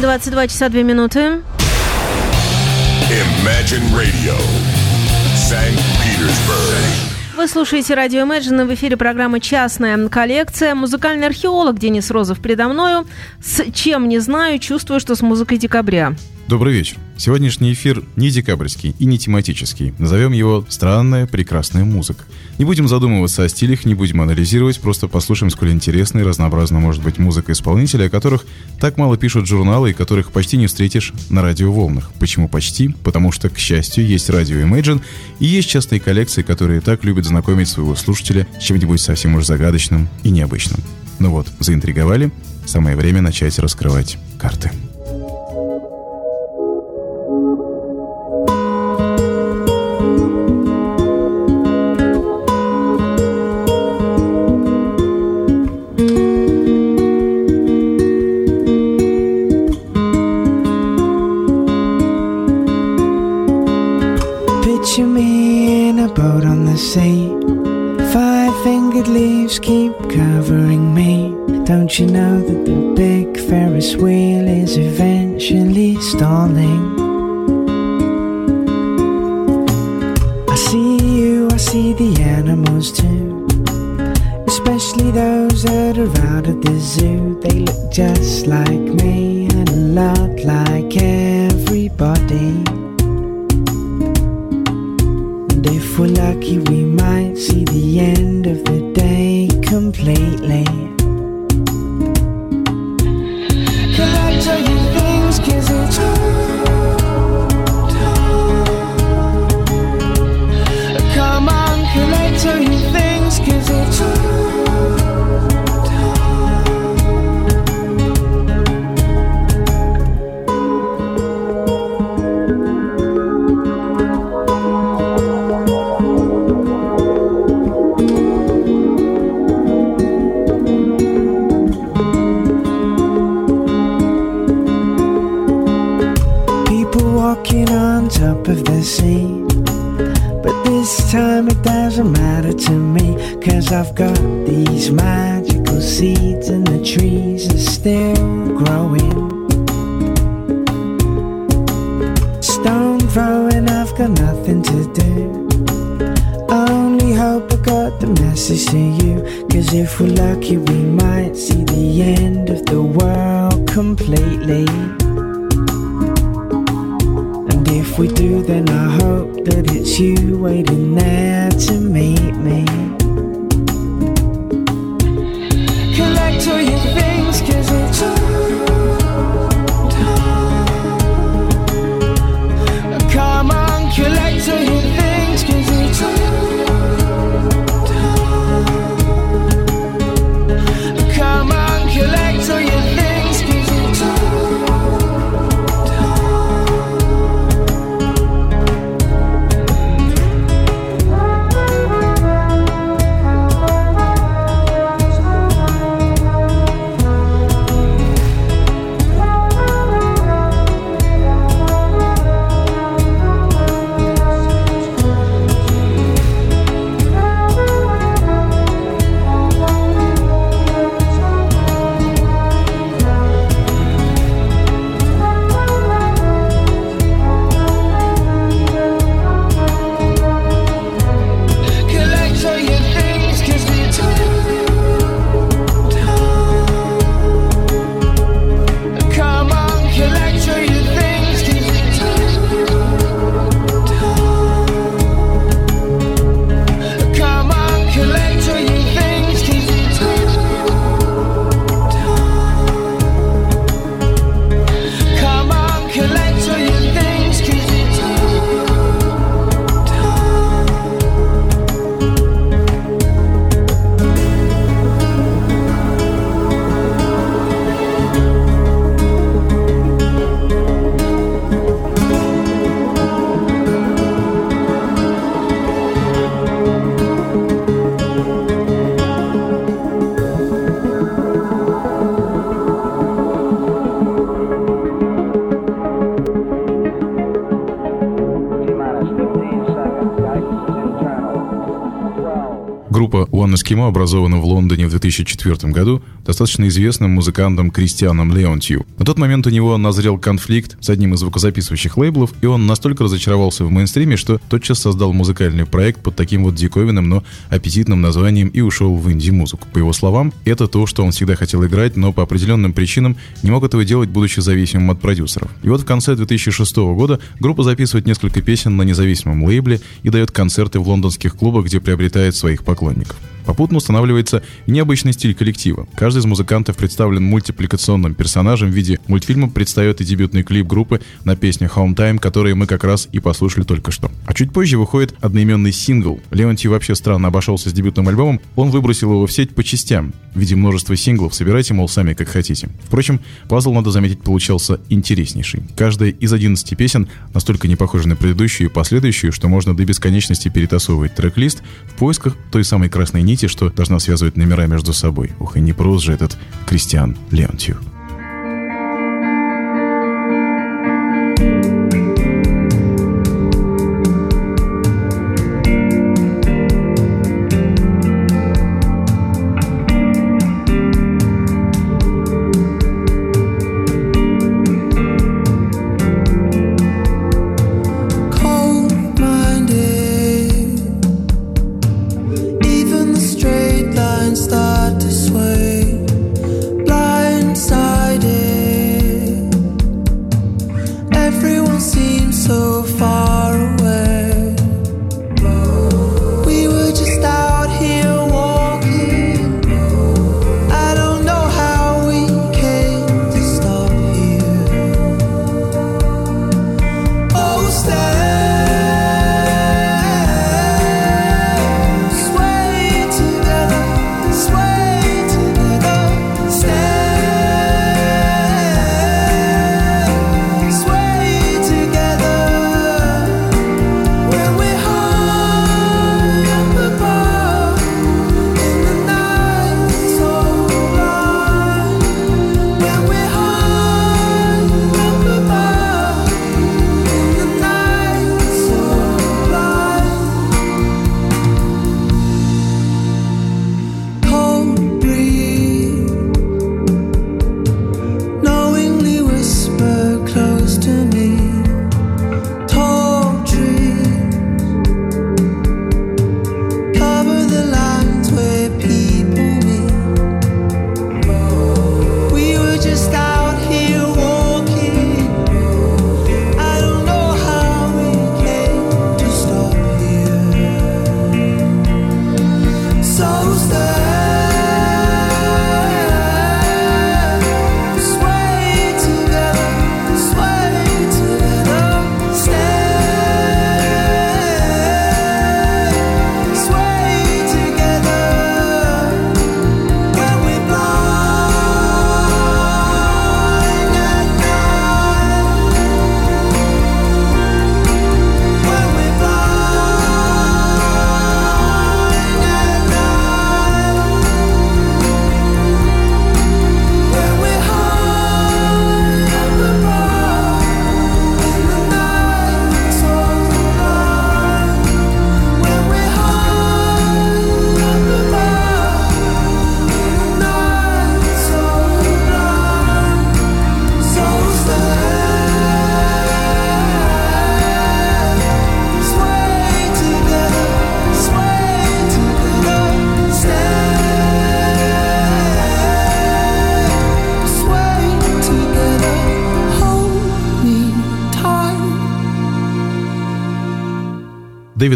22 часа 2 минуты. Imagine Radio, St. Petersburg. Вы слушаете радио Imagine, в эфире программа «Частная коллекция». Музыкальный археолог Денис Розов предо мною. С чем не знаю, чувствую, что с музыкой декабря. Добрый вечер. Сегодняшний эфир не декабрьский и не тематический. Назовем его «Странная прекрасная музыка». Не будем задумываться о стилях, не будем анализировать, просто послушаем, сколь интересной и разнообразна может быть музыка исполнителей, о которых так мало пишут журналы и которых почти не встретишь на радиоволнах. Почему почти? Потому что, к счастью, есть радио Imagine и есть частные коллекции, которые так любят знакомить своего слушателя с чем-нибудь совсем уж загадочным и необычным. Ну вот, заинтриговали? Самое время начать раскрывать карты. Don't you know that the big Ferris wheel is eventually stalling? I see you, I see the animals too. Especially those that are out at the zoo. They look just like me and a lot like everybody. And if we're lucky, we might see the end of the day completely. I've got these magical seeds and the trees are still growing. Эскимо, образованным в Лондоне в 2004 году достаточно известным музыкантом Кристианом Леонтью. На тот момент у него назрел конфликт с одним из звукозаписывающих лейблов, и он настолько разочаровался в мейнстриме, что тотчас создал музыкальный проект под таким вот диковинным, но аппетитным названием и ушел в инди-музыку. По его словам, это то, что он всегда хотел играть, но по определенным причинам не мог этого делать, будучи зависимым от продюсеров. И вот в конце 2006 года группа записывает несколько песен на независимом лейбле и дает концерты в лондонских клубах, где приобретает своих поклонников. Попутно устанавливается необычный стиль коллектива. Каждый из музыкантов представлен мультипликационным персонажем в виде мультфильма, предстает и дебютный клип группы на песню Home Time, который мы как раз и послушали только что. А чуть позже выходит одноименный сингл. Леонтий вообще странно обошелся с дебютным альбомом, он выбросил его в сеть по частям, в виде множества синглов, собирайте, мол, сами как хотите. Впрочем, пазл, надо заметить, получался интереснейший. Каждая из 11 песен настолько не похожа на предыдущую и последующую, что можно до бесконечности перетасовывать трек-лист в поисках той самой красной нити, что должна связывать номера между собой. Ух, и не прост же этот Кристиан Леонтьев. cold-minded.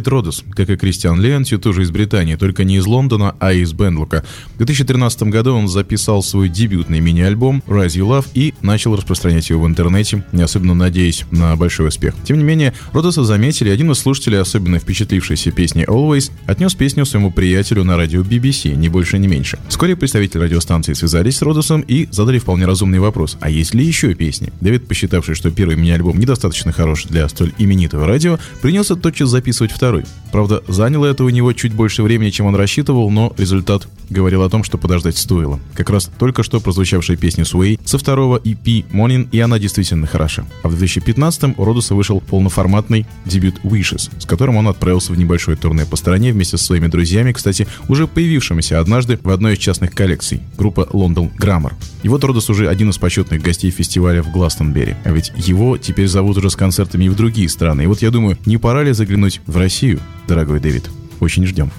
Дэвид Родос, как и Кристиан Леонтью, тоже из Британии, только не из Лондона, а из Бендлука. В 2013 году он записал свой дебютный мини-альбом «Rise You Love» и начал распространять его в интернете, не особенно надеясь на большой успех. Тем не менее, Родоса заметили, один из слушателей, особенно впечатлившийся песней «Always», отнес песню своему приятелю на радио BBC, ни больше, ни меньше. Вскоре представители радиостанции связались с Родосом и задали вполне разумный вопрос, а есть ли еще песни? Дэвид, посчитавший, что первый мини-альбом недостаточно хорош для столь именитого радио, принялся тотчас записывать второй. Правда, заняло это у него чуть больше времени, чем он рассчитывал, но результат говорил о том, что подождать стоило. Как раз только что прозвучавшая песня Sway со второго EP Morning, и она действительно хороша. А в 2015-м у Родоса вышел полноформатный дебют Wishes, с которым он отправился в небольшое турне по стране вместе со своими друзьями, кстати, уже появившимися однажды в одной из частных коллекций, группа London Grammar. И вот Родос уже один из почетных гостей фестиваля в Гластонбери. А ведь его теперь зовут уже с концертами и в другие страны. И вот я думаю, не пора ли заглянуть в Россию, дорогой Дэвид? Очень ждем.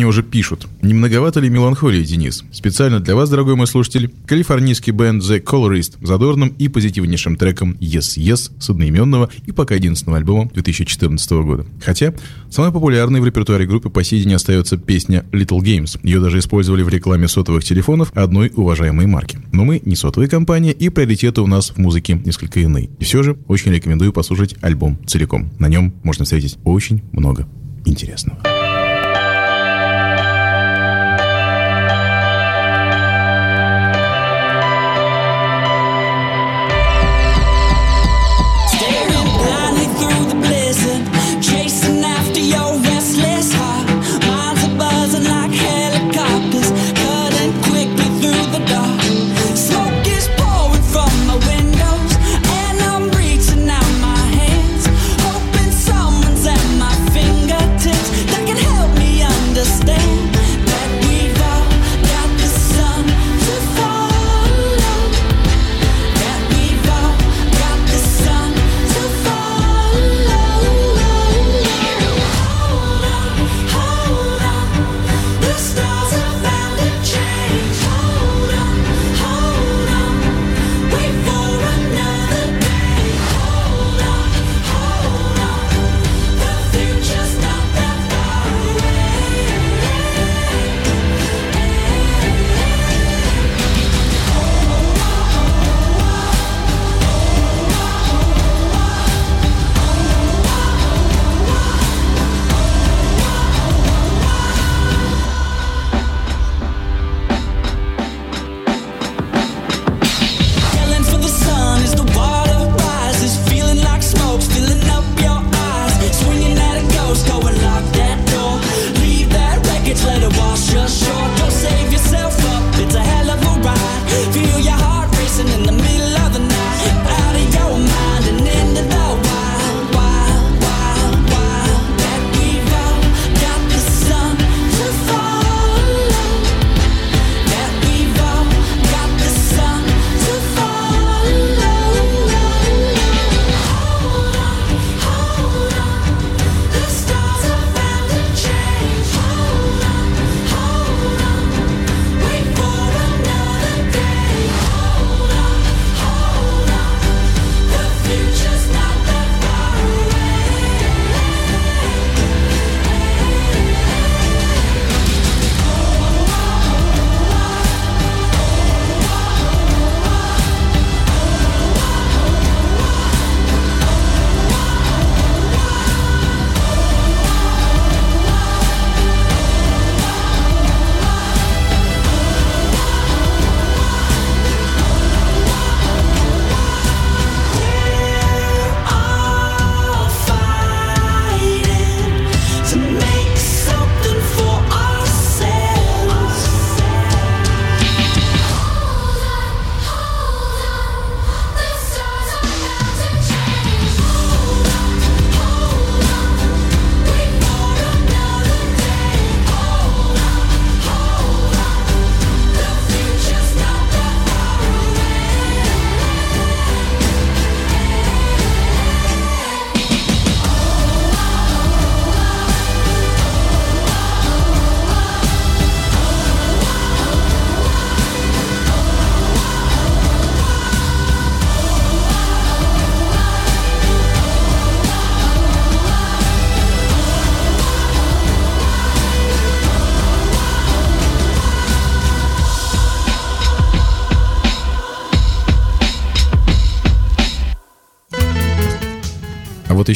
Мне уже пишут. Не многовато ли меланхолии, Денис? Специально для вас, дорогой мой слушатель, калифорнийский бенд The Colorist задорным и позитивнейшим треком Yes Yes с одноименного и пока единственного альбома 2014 года. Хотя, самой популярной в репертуаре группы по сей день остается песня Little Games. Ее даже использовали в рекламе сотовых телефонов одной уважаемой марки. Но мы не сотовая компания, и приоритеты у нас в музыке несколько иные. И все же очень рекомендую послушать альбом целиком. На нем можно встретить очень много интересного.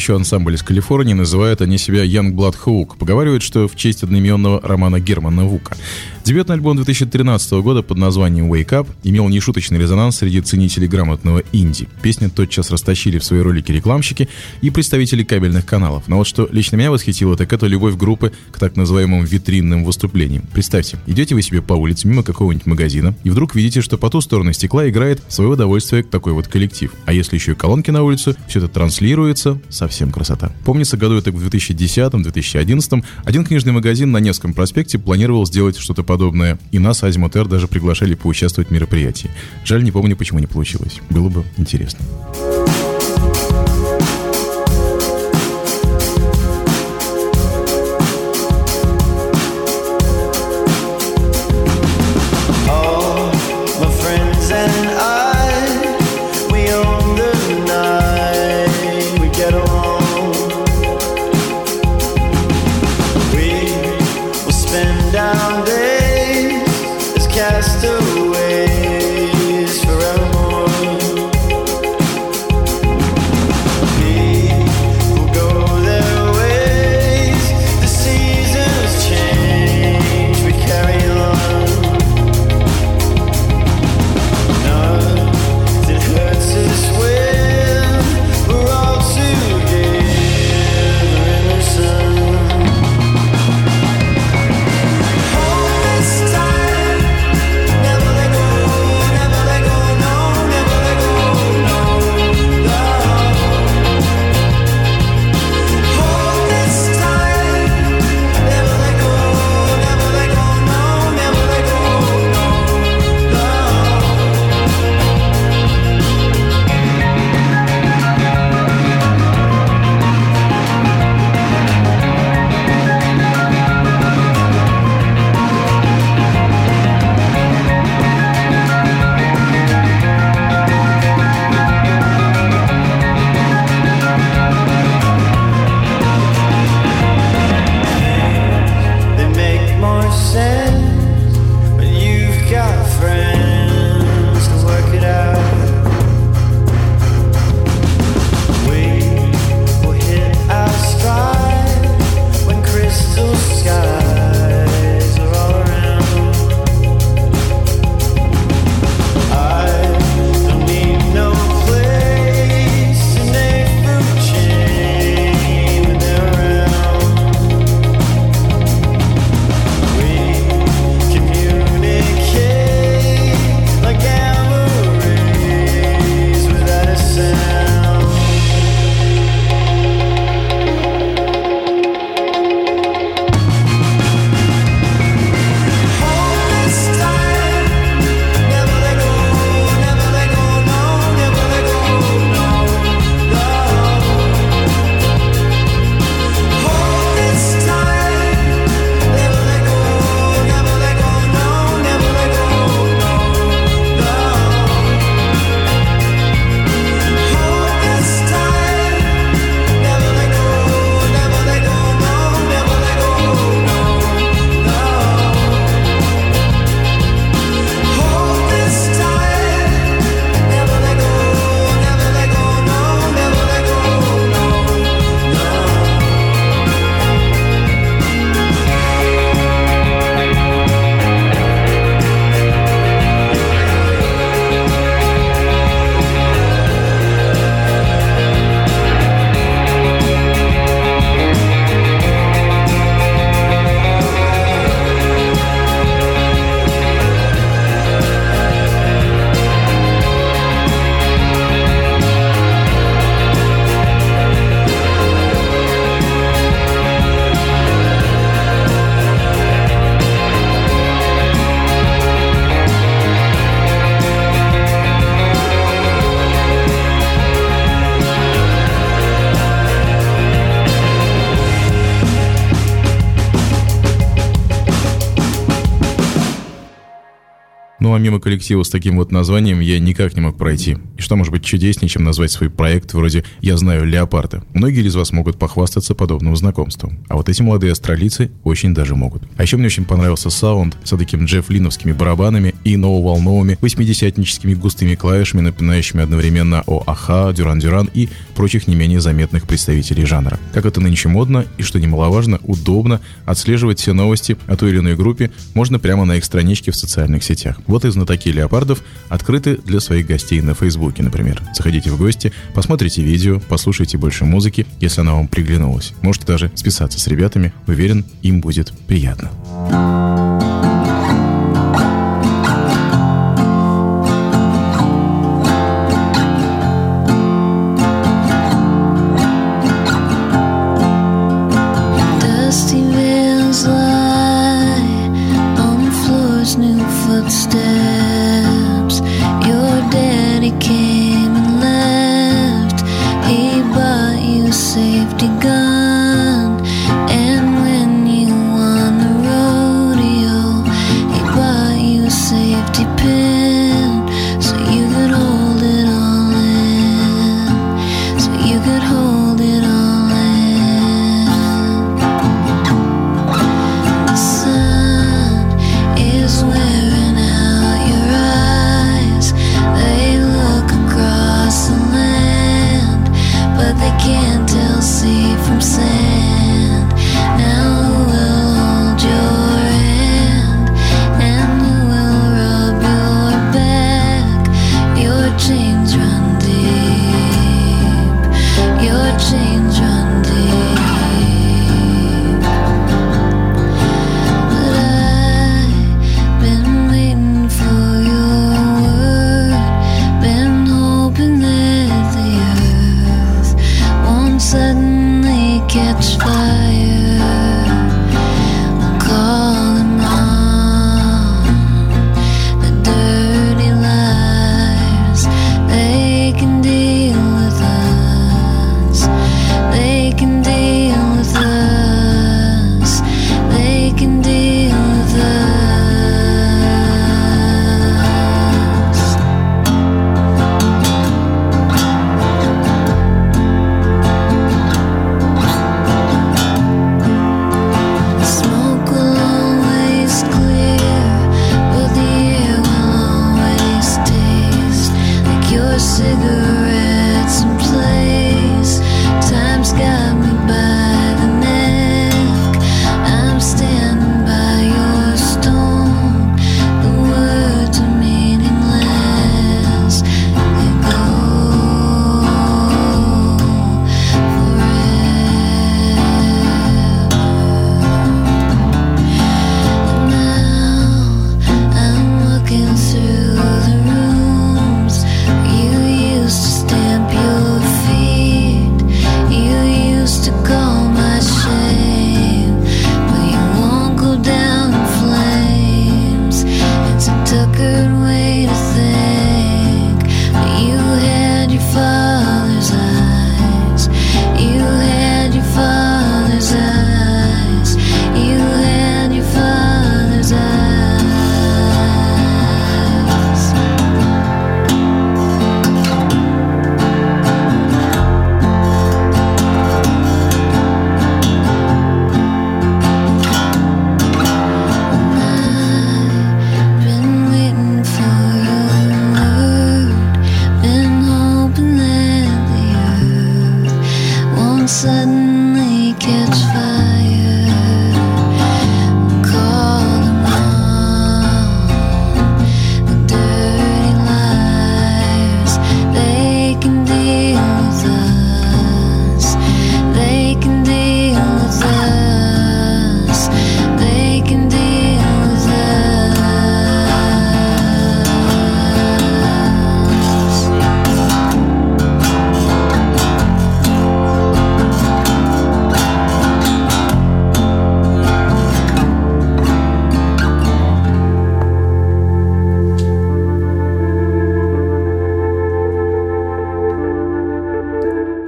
Еще ансамбль из Калифорнии, называют они себя Youngblood Hook. Поговаривают, что в честь одноименного романа Германа Вука. Дебютный альбом 2013 года под названием Wake Up имел нешуточный резонанс среди ценителей грамотного инди. Песни тотчас растащили в свои ролики рекламщики и представители кабельных каналов. Но вот что лично меня восхитило, так это любовь группы к так называемым витринным выступлениям. Представьте, идете вы себе по улице мимо какого-нибудь магазина и вдруг видите, что по ту сторону стекла играет в свое удовольствие такой вот коллектив. А если еще и колонки на улицу, все это транслируется, совсем красота. Помнится, году это в 2010-2011 один книжный магазин на Невском проспекте планировал сделать что-то подобное, и нас, Азимут Р, даже приглашали поучаствовать в мероприятии. Жаль, не помню, почему не получилось. Было бы интересно. All А мимо коллектива с таким вот названием я никак не мог пройти. И что может быть чудеснее, чем назвать свой проект вроде «Я знаю Леопарда». Многие из вас могут похвастаться подобным знакомством. А вот эти молодые австралийцы очень даже могут. А еще мне очень понравился саунд с таким Джефф Линовскими барабанами и нововолновыми восьмидесятническими густыми клавишами, напоминающими одновременно о Аха, Дюран Дюран и прочих не менее заметных представителей жанра. Как это нынче модно и, что немаловажно, удобно отслеживать все новости о той или иной группе можно прямо на их страничке в социальных сетях. Вот и знатоки леопардов открыты для своих гостей на Фейсбуке, например. Заходите в гости, посмотрите видео, послушайте больше музыки, если она вам приглянулась. Можете даже списаться с ребятами. Уверен, им будет приятно.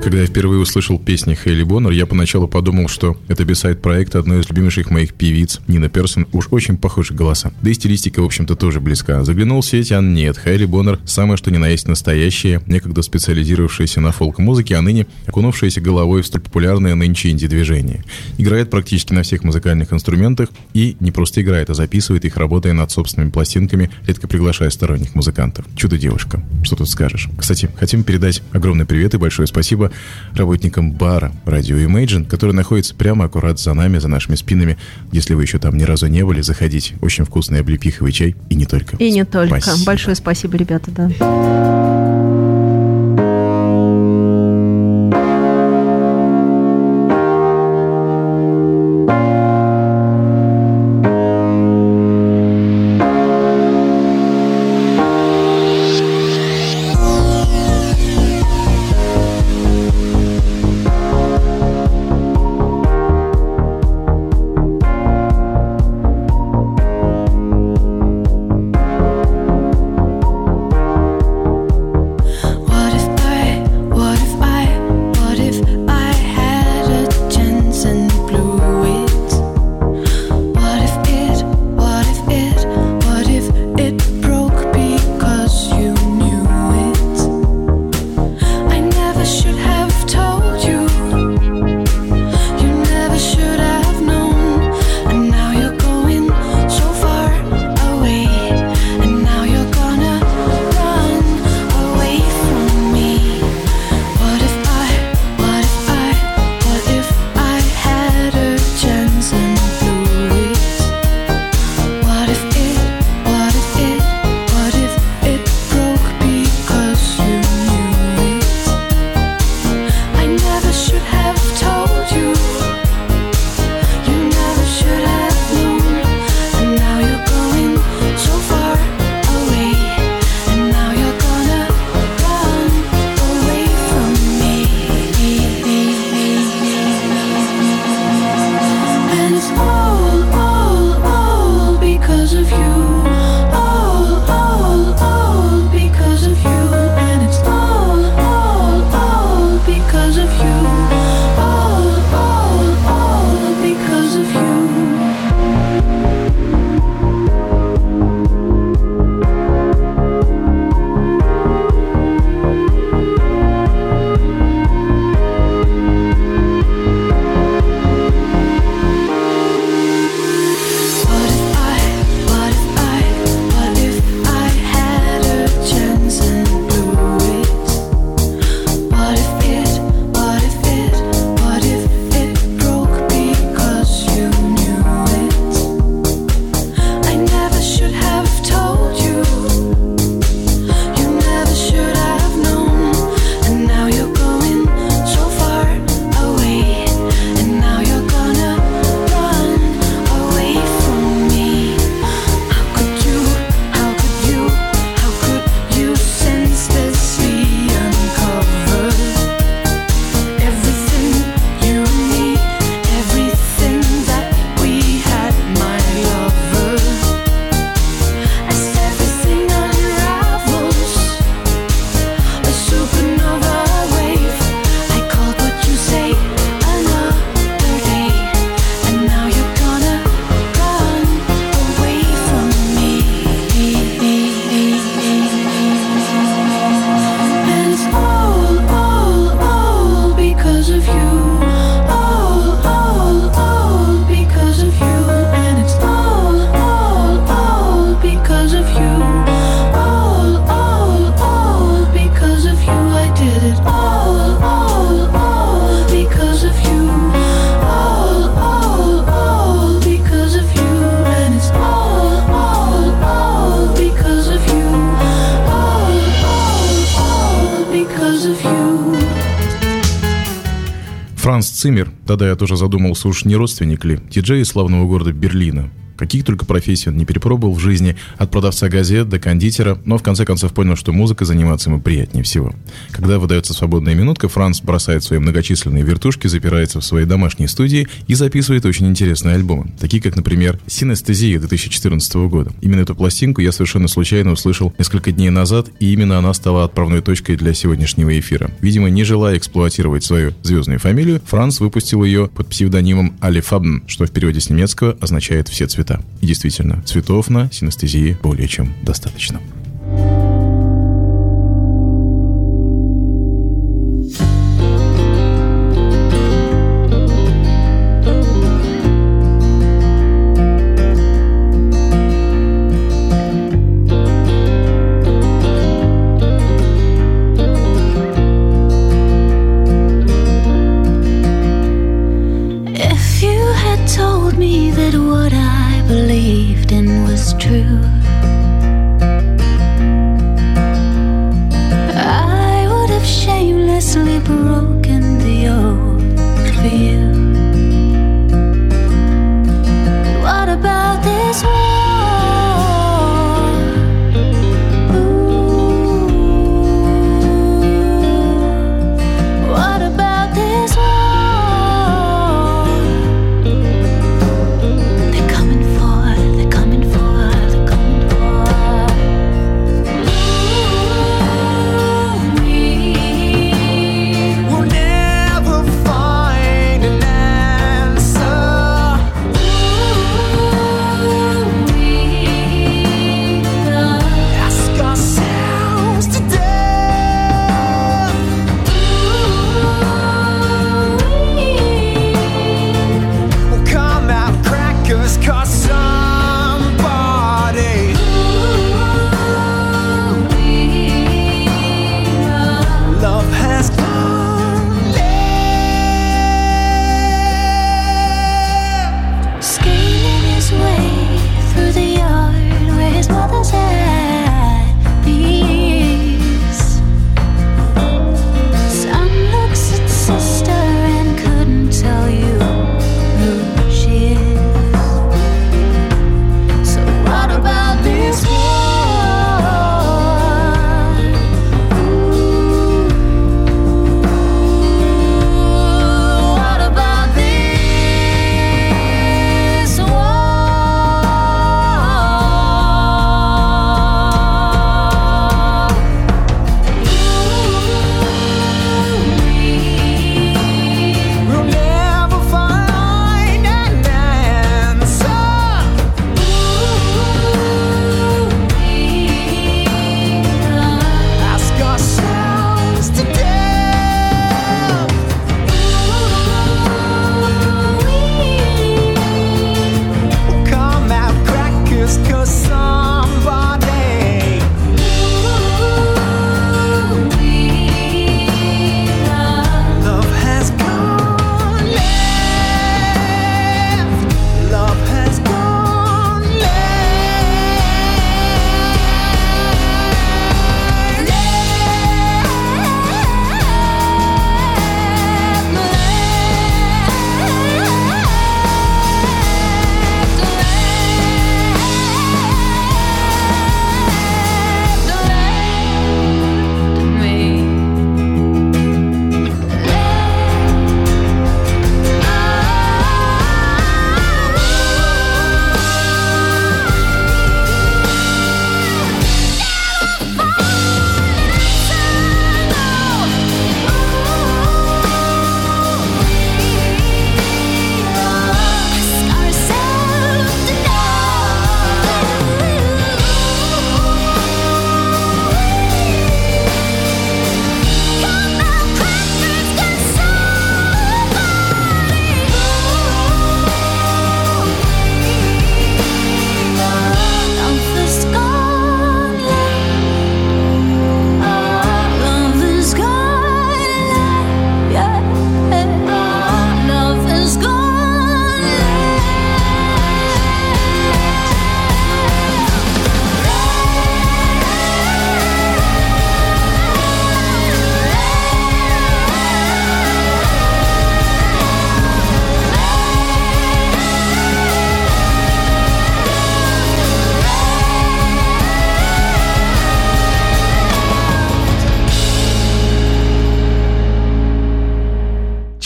Когда я впервые услышал песни Хейли Боннер, я поначалу подумал, что это бисайд проекта одной из любимейших моих певиц Нина Персон. Уж очень похожи голоса. Да и стилистика, в общем-то, тоже близка. Заглянул в сеть, а нет, Хейли Боннер самое что ни на есть настоящая, некогда специализировавшаяся на фолк-музыке, а ныне окунувшаяся головой в столь популярное нынче инди-движение. Играет практически на всех музыкальных инструментах и не просто играет, а записывает их, работая над собственными пластинками, редко приглашая сторонних музыкантов. Чудо-девушка. Что тут скажешь? Кстати, хотим передать огромный привет и большое спасибо работникам бара Radio Imagine», который находится прямо аккурат за нами, за нашими спинами. Если вы еще там ни разу не были, заходите. Очень вкусный облепиховый чай и не только. И не только. Спасибо. Большое спасибо, ребята, да. Да-да, я тоже задумался, уж не родственник ли, диджей из славного города Берлина. Каких только профессий он не перепробовал в жизни, от продавца газет до кондитера, но в конце концов понял, что музыкой заниматься ему приятнее всего. Когда выдается свободная минутка, Франц бросает свои многочисленные вертушки, запирается в своей домашней студии и записывает очень интересные альбомы, такие как, например, «Синестезия» 2014 года. Именно эту пластинку я совершенно случайно услышал несколько дней назад, и именно она стала отправной точкой для сегодняшнего эфира. Видимо, не желая эксплуатировать свою звездную фамилию, Франц выпустил ее под псевдонимом Али Фабн, что в переводе с немецкого означает «все цвета». И действительно, цветов на синестезии более чем достаточно.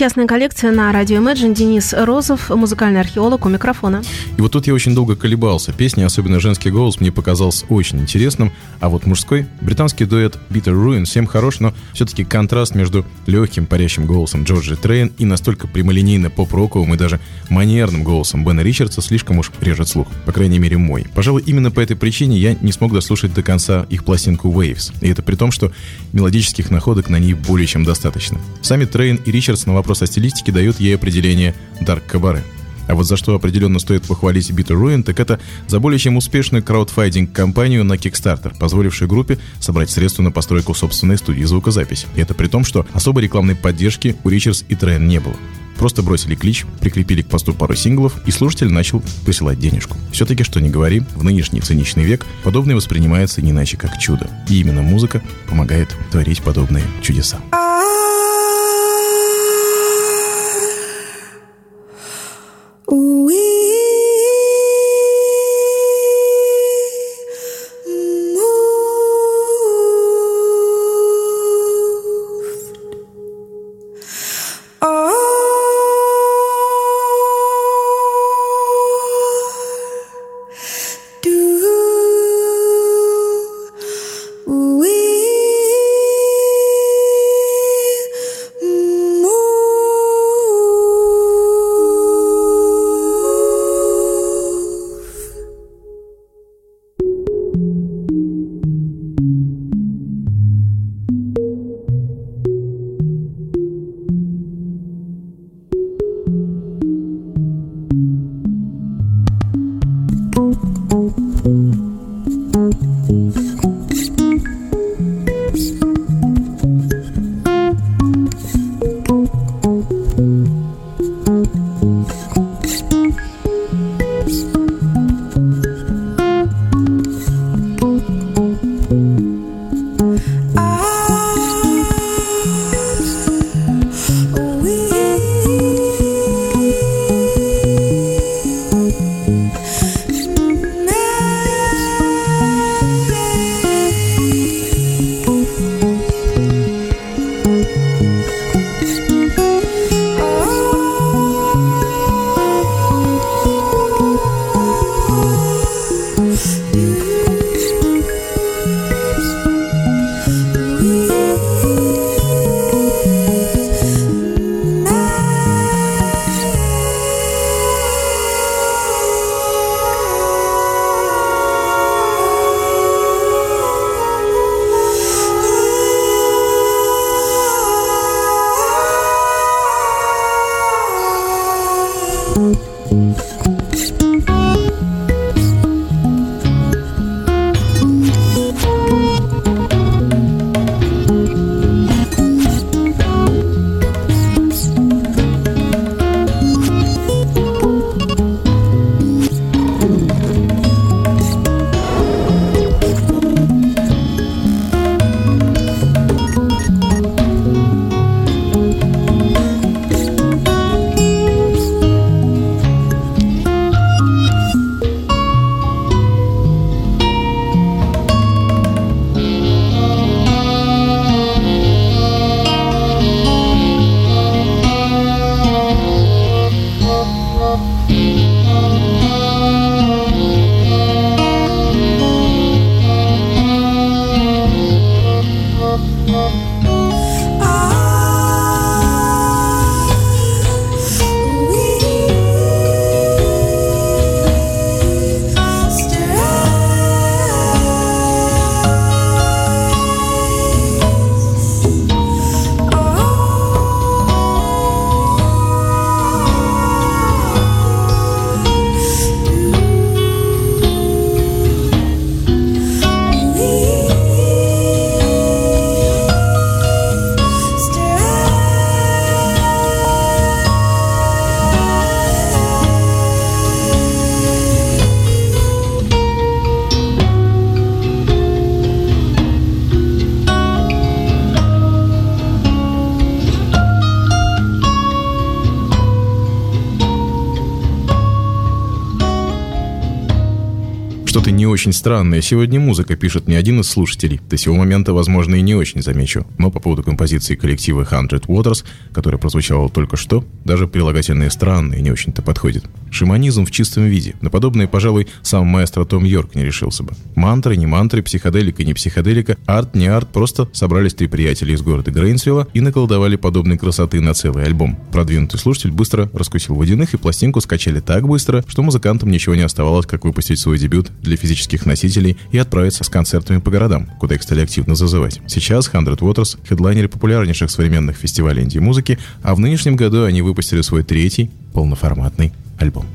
Частная коллекция на радио Imagine. Денис Розов, музыкальный археолог у микрофона. И вот тут я очень долго колебался. Песня, особенно женский голос, мне показался очень интересным. А вот мужской, британский дуэт Bitter Ruin всем хорош, но все-таки контраст между легким парящим голосом Джорджи Трейн и настолько прямолинейно поп-роковым и даже манерным голосом Бена Ричардса слишком уж режет слух. По крайней мере, мой. Пожалуй, именно по этой причине я не смог дослушать до конца их пластинку Waves. И это при том, что мелодических находок на ней более чем достаточно. Сами Трейн и Ричардс на вопрос о стилистике дают ей определение «dark кабаре». А вот за что определенно стоит похвалить Bitter Ruin, так это за более чем успешную краудфайдинг-кампанию на Kickstarter, позволившую группе собрать средства на постройку собственной студии звукозаписи. И это при том, что особой рекламной поддержки у Ричардс и Трейн не было. Просто бросили клич, прикрепили к посту пару синглов, и слушатель начал присылать денежку. Все-таки, что не говори, в нынешний циничный век подобное воспринимается не иначе как чудо. И именно музыка помогает творить подобные чудеса. oui Не странное сегодня музыка, пишет мне один из слушателей. До сего момента, возможно, и не очень замечу. Но по поводу композиции коллектива Hundred Waters, которая прозвучала только что, даже прилагательные странные не очень-то подходит. Шаманизм в чистом виде. На подобное, пожалуй, сам маэстро Том Йорк не решился бы. Мантры, не мантры, психоделика, не психоделика, арт, не арт, просто собрались три приятеля из города Грейнсвилла и наколдовали подобной красоты на целый альбом. Продвинутый слушатель быстро раскусил водяных и пластинку скачали так быстро, что музыкантам ничего не оставалось, как выпустить свой дебют для физических носителей и отправиться с концертами по городам, куда их стали активно зазывать. Сейчас Hundred Waters — хедлайнеры популярнейших современных фестивалей инди-музыки, а в нынешнем году они выпустили свой третий полноформатный альбом.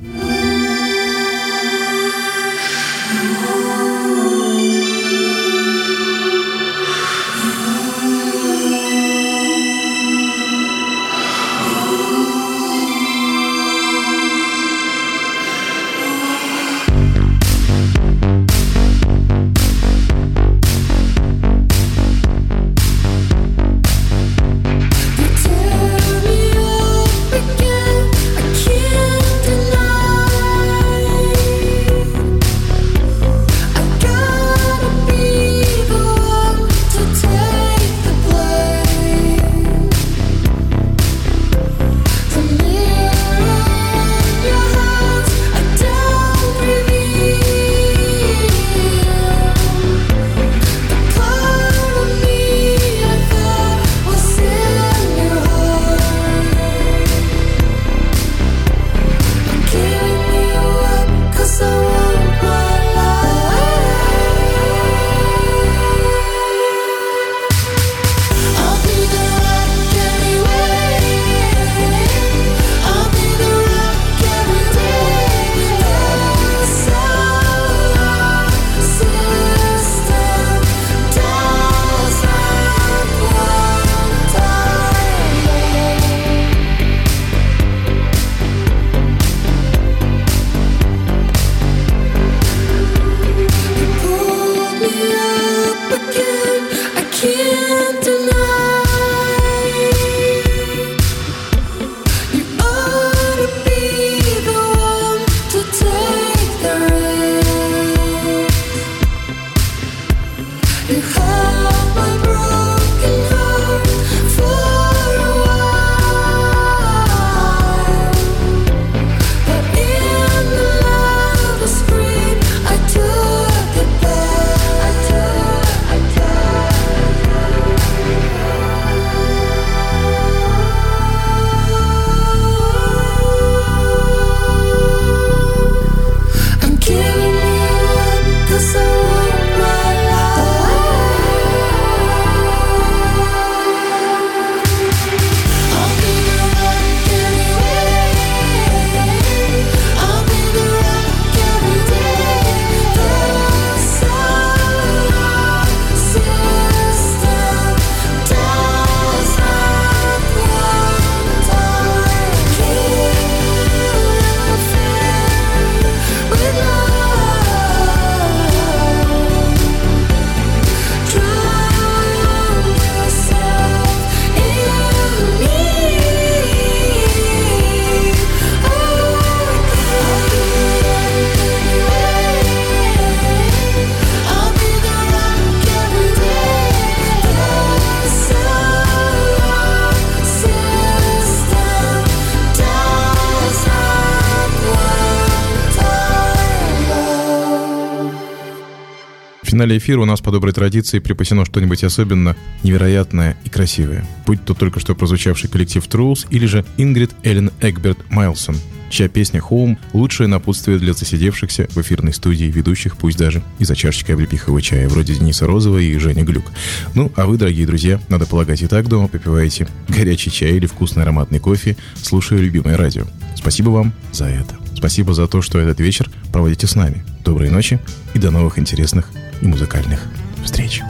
Финале эфира у нас по доброй традиции припасено что-нибудь особенно невероятное и красивое. Будь то только что прозвучавший коллектив Trulls или же Ингрид Эллен Эгберт Майлсон, чья песня «Home» — лучшее напутствие для засидевшихся в эфирной студии ведущих, пусть даже и за чашечкой облепихового чая, вроде Дениса Розова и Жени Глюк. Ну, а вы, дорогие друзья, надо полагать, и так дома попиваете горячий чай или вкусный ароматный кофе, слушая любимое радио. Спасибо вам за это. Спасибо за то, что этот вечер проводите с нами. Доброй ночи и до новых интересных и музыкальных встреч.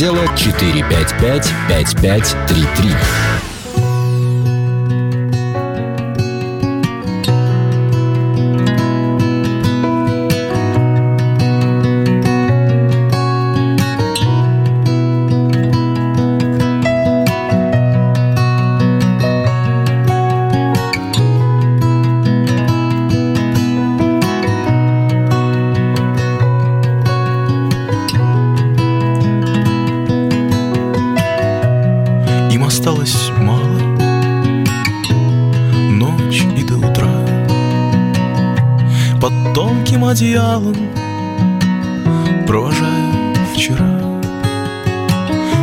Отдела 455 5533. Одеялом Провожаю вчера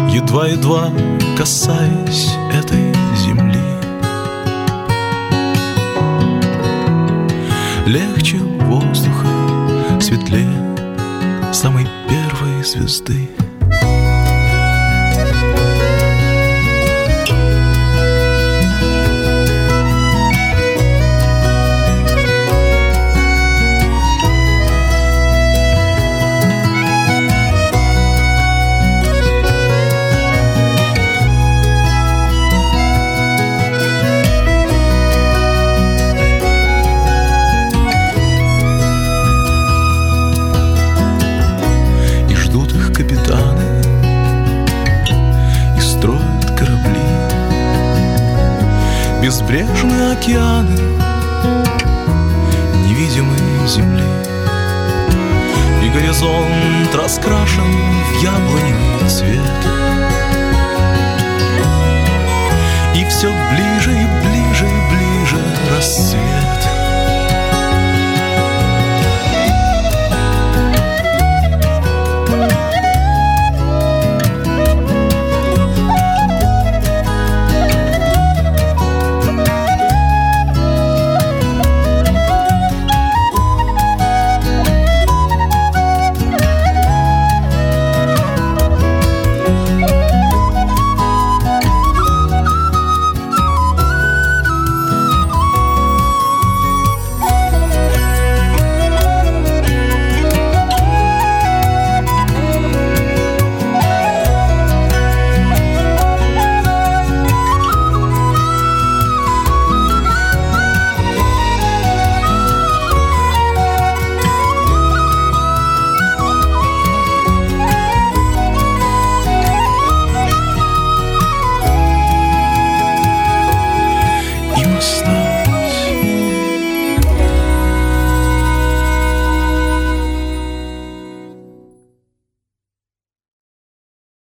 Едва-едва касаясь безбрежные океаны невидимой земли. И горизонт раскрашен в яблоневый цвет. И все ближе и ближе и ближе расцвет.